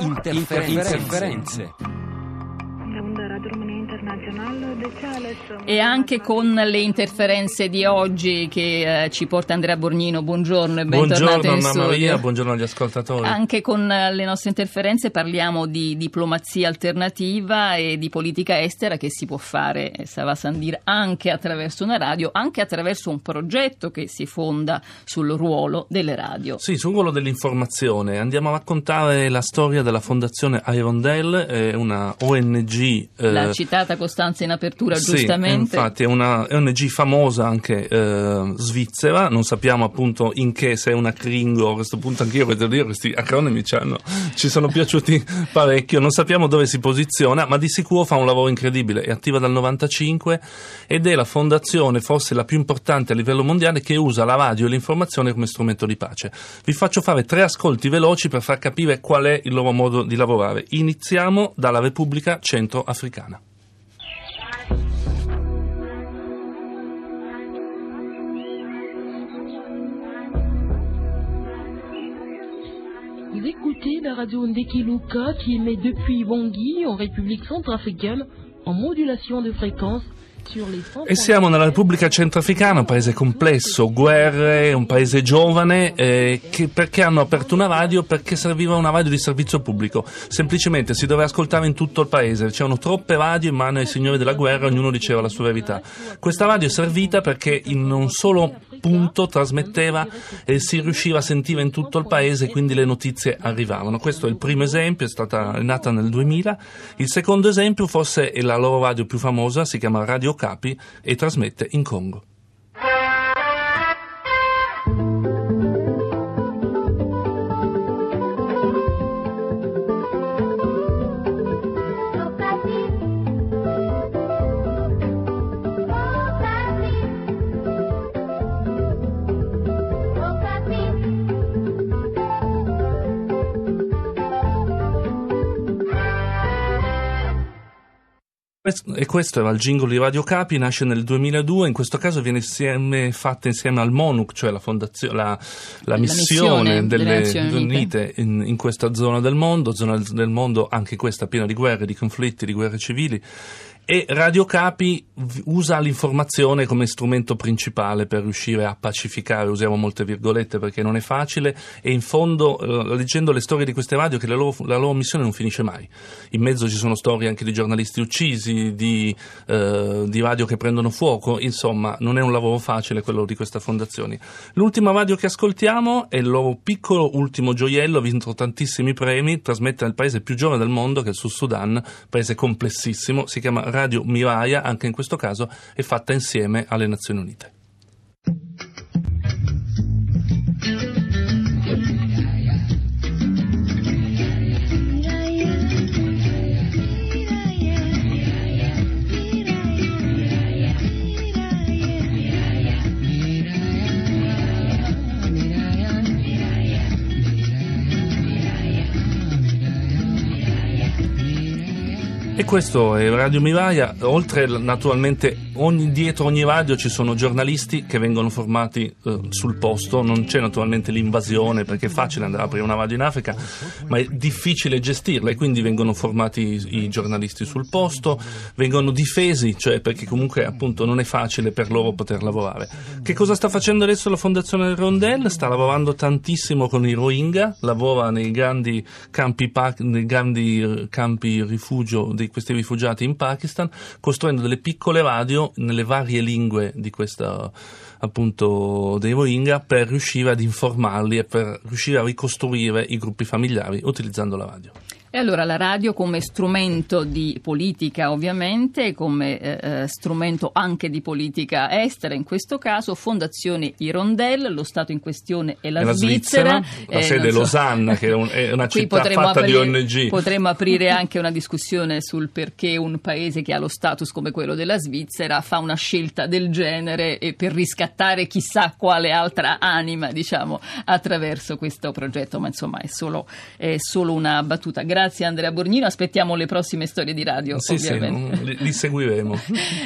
Interferenze. E anche con le interferenze di oggi che eh, ci porta Andrea Borgnino, buongiorno e bentornato Buongiorno in studio. Maria, buongiorno agli ascoltatori. Anche con eh, le nostre interferenze parliamo di diplomazia alternativa e di politica estera che si può fare, eh, Sava Sandir, anche attraverso una radio, anche attraverso un progetto che si fonda sul ruolo delle radio. Sì, sul ruolo dell'informazione andiamo a raccontare la storia della fondazione Irondale, è una ONG. eh, La citata Costanza in apertura, Sì, giustamente. infatti è una ONG famosa anche eh, svizzera, non sappiamo appunto in che, se è una Kringo, a questo punto anch'io devo dire questi acronimi ci, hanno- ci sono piaciuti parecchio, non sappiamo dove si posiziona, ma di sicuro fa un lavoro incredibile, è attiva dal 95 ed è la fondazione forse la più importante a livello mondiale che usa la radio e l'informazione come strumento di pace. Vi faccio fare tre ascolti veloci per far capire qual è il loro modo di lavorare. Iniziamo dalla Repubblica Centroafricana. Vous écoutez la radio Ndekiluka qui émet depuis Bangui en République centrafricaine en modulation de fréquence sur les 100. E siamo nella Repubblica Centrafricana, un paese complesso, guerre, un paese giovane, eh, che perché hanno aperto una radio? Perché serviva una radio di servizio pubblico. Semplicemente si doveva ascoltare in tutto il paese, c'erano troppe radio in mano ai signori della guerra, ognuno diceva la sua verità. Questa radio è servita perché in un solo punto trasmetteva e si riusciva a sentire in tutto il paese, quindi le notizie arrivavano. Questo è il primo esempio, è, stata, è nata nel 2000. Il secondo esempio forse è la loro radio più famosa, si chiama Radio Capi e trasmette in Congo. E questo era il jingle di Radio Capi, nasce nel 2002, in questo caso viene insieme, fatta insieme al MONUC, cioè la, fondazio- la, la missione missione delle Nazioni Unite. In, in questa zona del mondo, zona del mondo anche questa piena di guerre, di conflitti, di guerre civili. E Radio Capi usa l'informazione come strumento principale per riuscire a pacificare, usiamo molte virgolette perché non è facile, e in fondo, eh, leggendo le storie di queste radio, che la loro, la loro missione non finisce mai. In mezzo ci sono storie anche di giornalisti uccisi, di, eh, di radio che prendono fuoco, insomma, non è un lavoro facile quello di questa fondazione. L'ultima radio che ascoltiamo è il loro piccolo ultimo gioiello, ha vinto tantissimi premi, trasmette nel paese più giovane del mondo, che è il Sud Sudan, paese complessissimo, si chiama Radio Miraya, anche in questo caso è fatta insieme alle Nazioni Unite. E questo è Radio Miraya, oltre naturalmente ogni- dietro ogni radio ci sono giornalisti che vengono formati eh, sul posto, non c'è naturalmente l'invasione perché è facile andare a aprire una radio in Africa, ma è difficile gestirla e quindi vengono formati i, i giornalisti sul posto, vengono difesi, cioè perché comunque appunto non è facile per loro poter lavorare. Che cosa sta facendo adesso la Fondazione Rondel? Sta lavorando tantissimo con i Rohingya, lavora nei grandi campi, nei grandi eh, campi rifugio di questi rifugiati in Pakistan, costruendo delle piccole radio nelle varie lingue di questa appunto dei Rohingya per riuscire ad informarli e per riuscire a ricostruire i gruppi familiari utilizzando la radio. E allora la radio come strumento di politica ovviamente, come eh, eh, strumento anche di politica estera, in questo caso Fondazione Hirondelle, lo Stato in questione è la, È la Svizzera, la eh, sede so. Losanna, che è, un- è una città fatta di aprire- ONG. Potremmo aprire anche una discussione sul perché un paese che ha lo status come quello della Svizzera fa una scelta del genere e per riscattare chissà quale altra anima, diciamo, attraverso questo progetto, ma insomma è solo, è solo una battuta. Grazie Andrea Borgnino, aspettiamo le prossime storie di radio, Sì, sì, ovviamente. li, li seguiremo.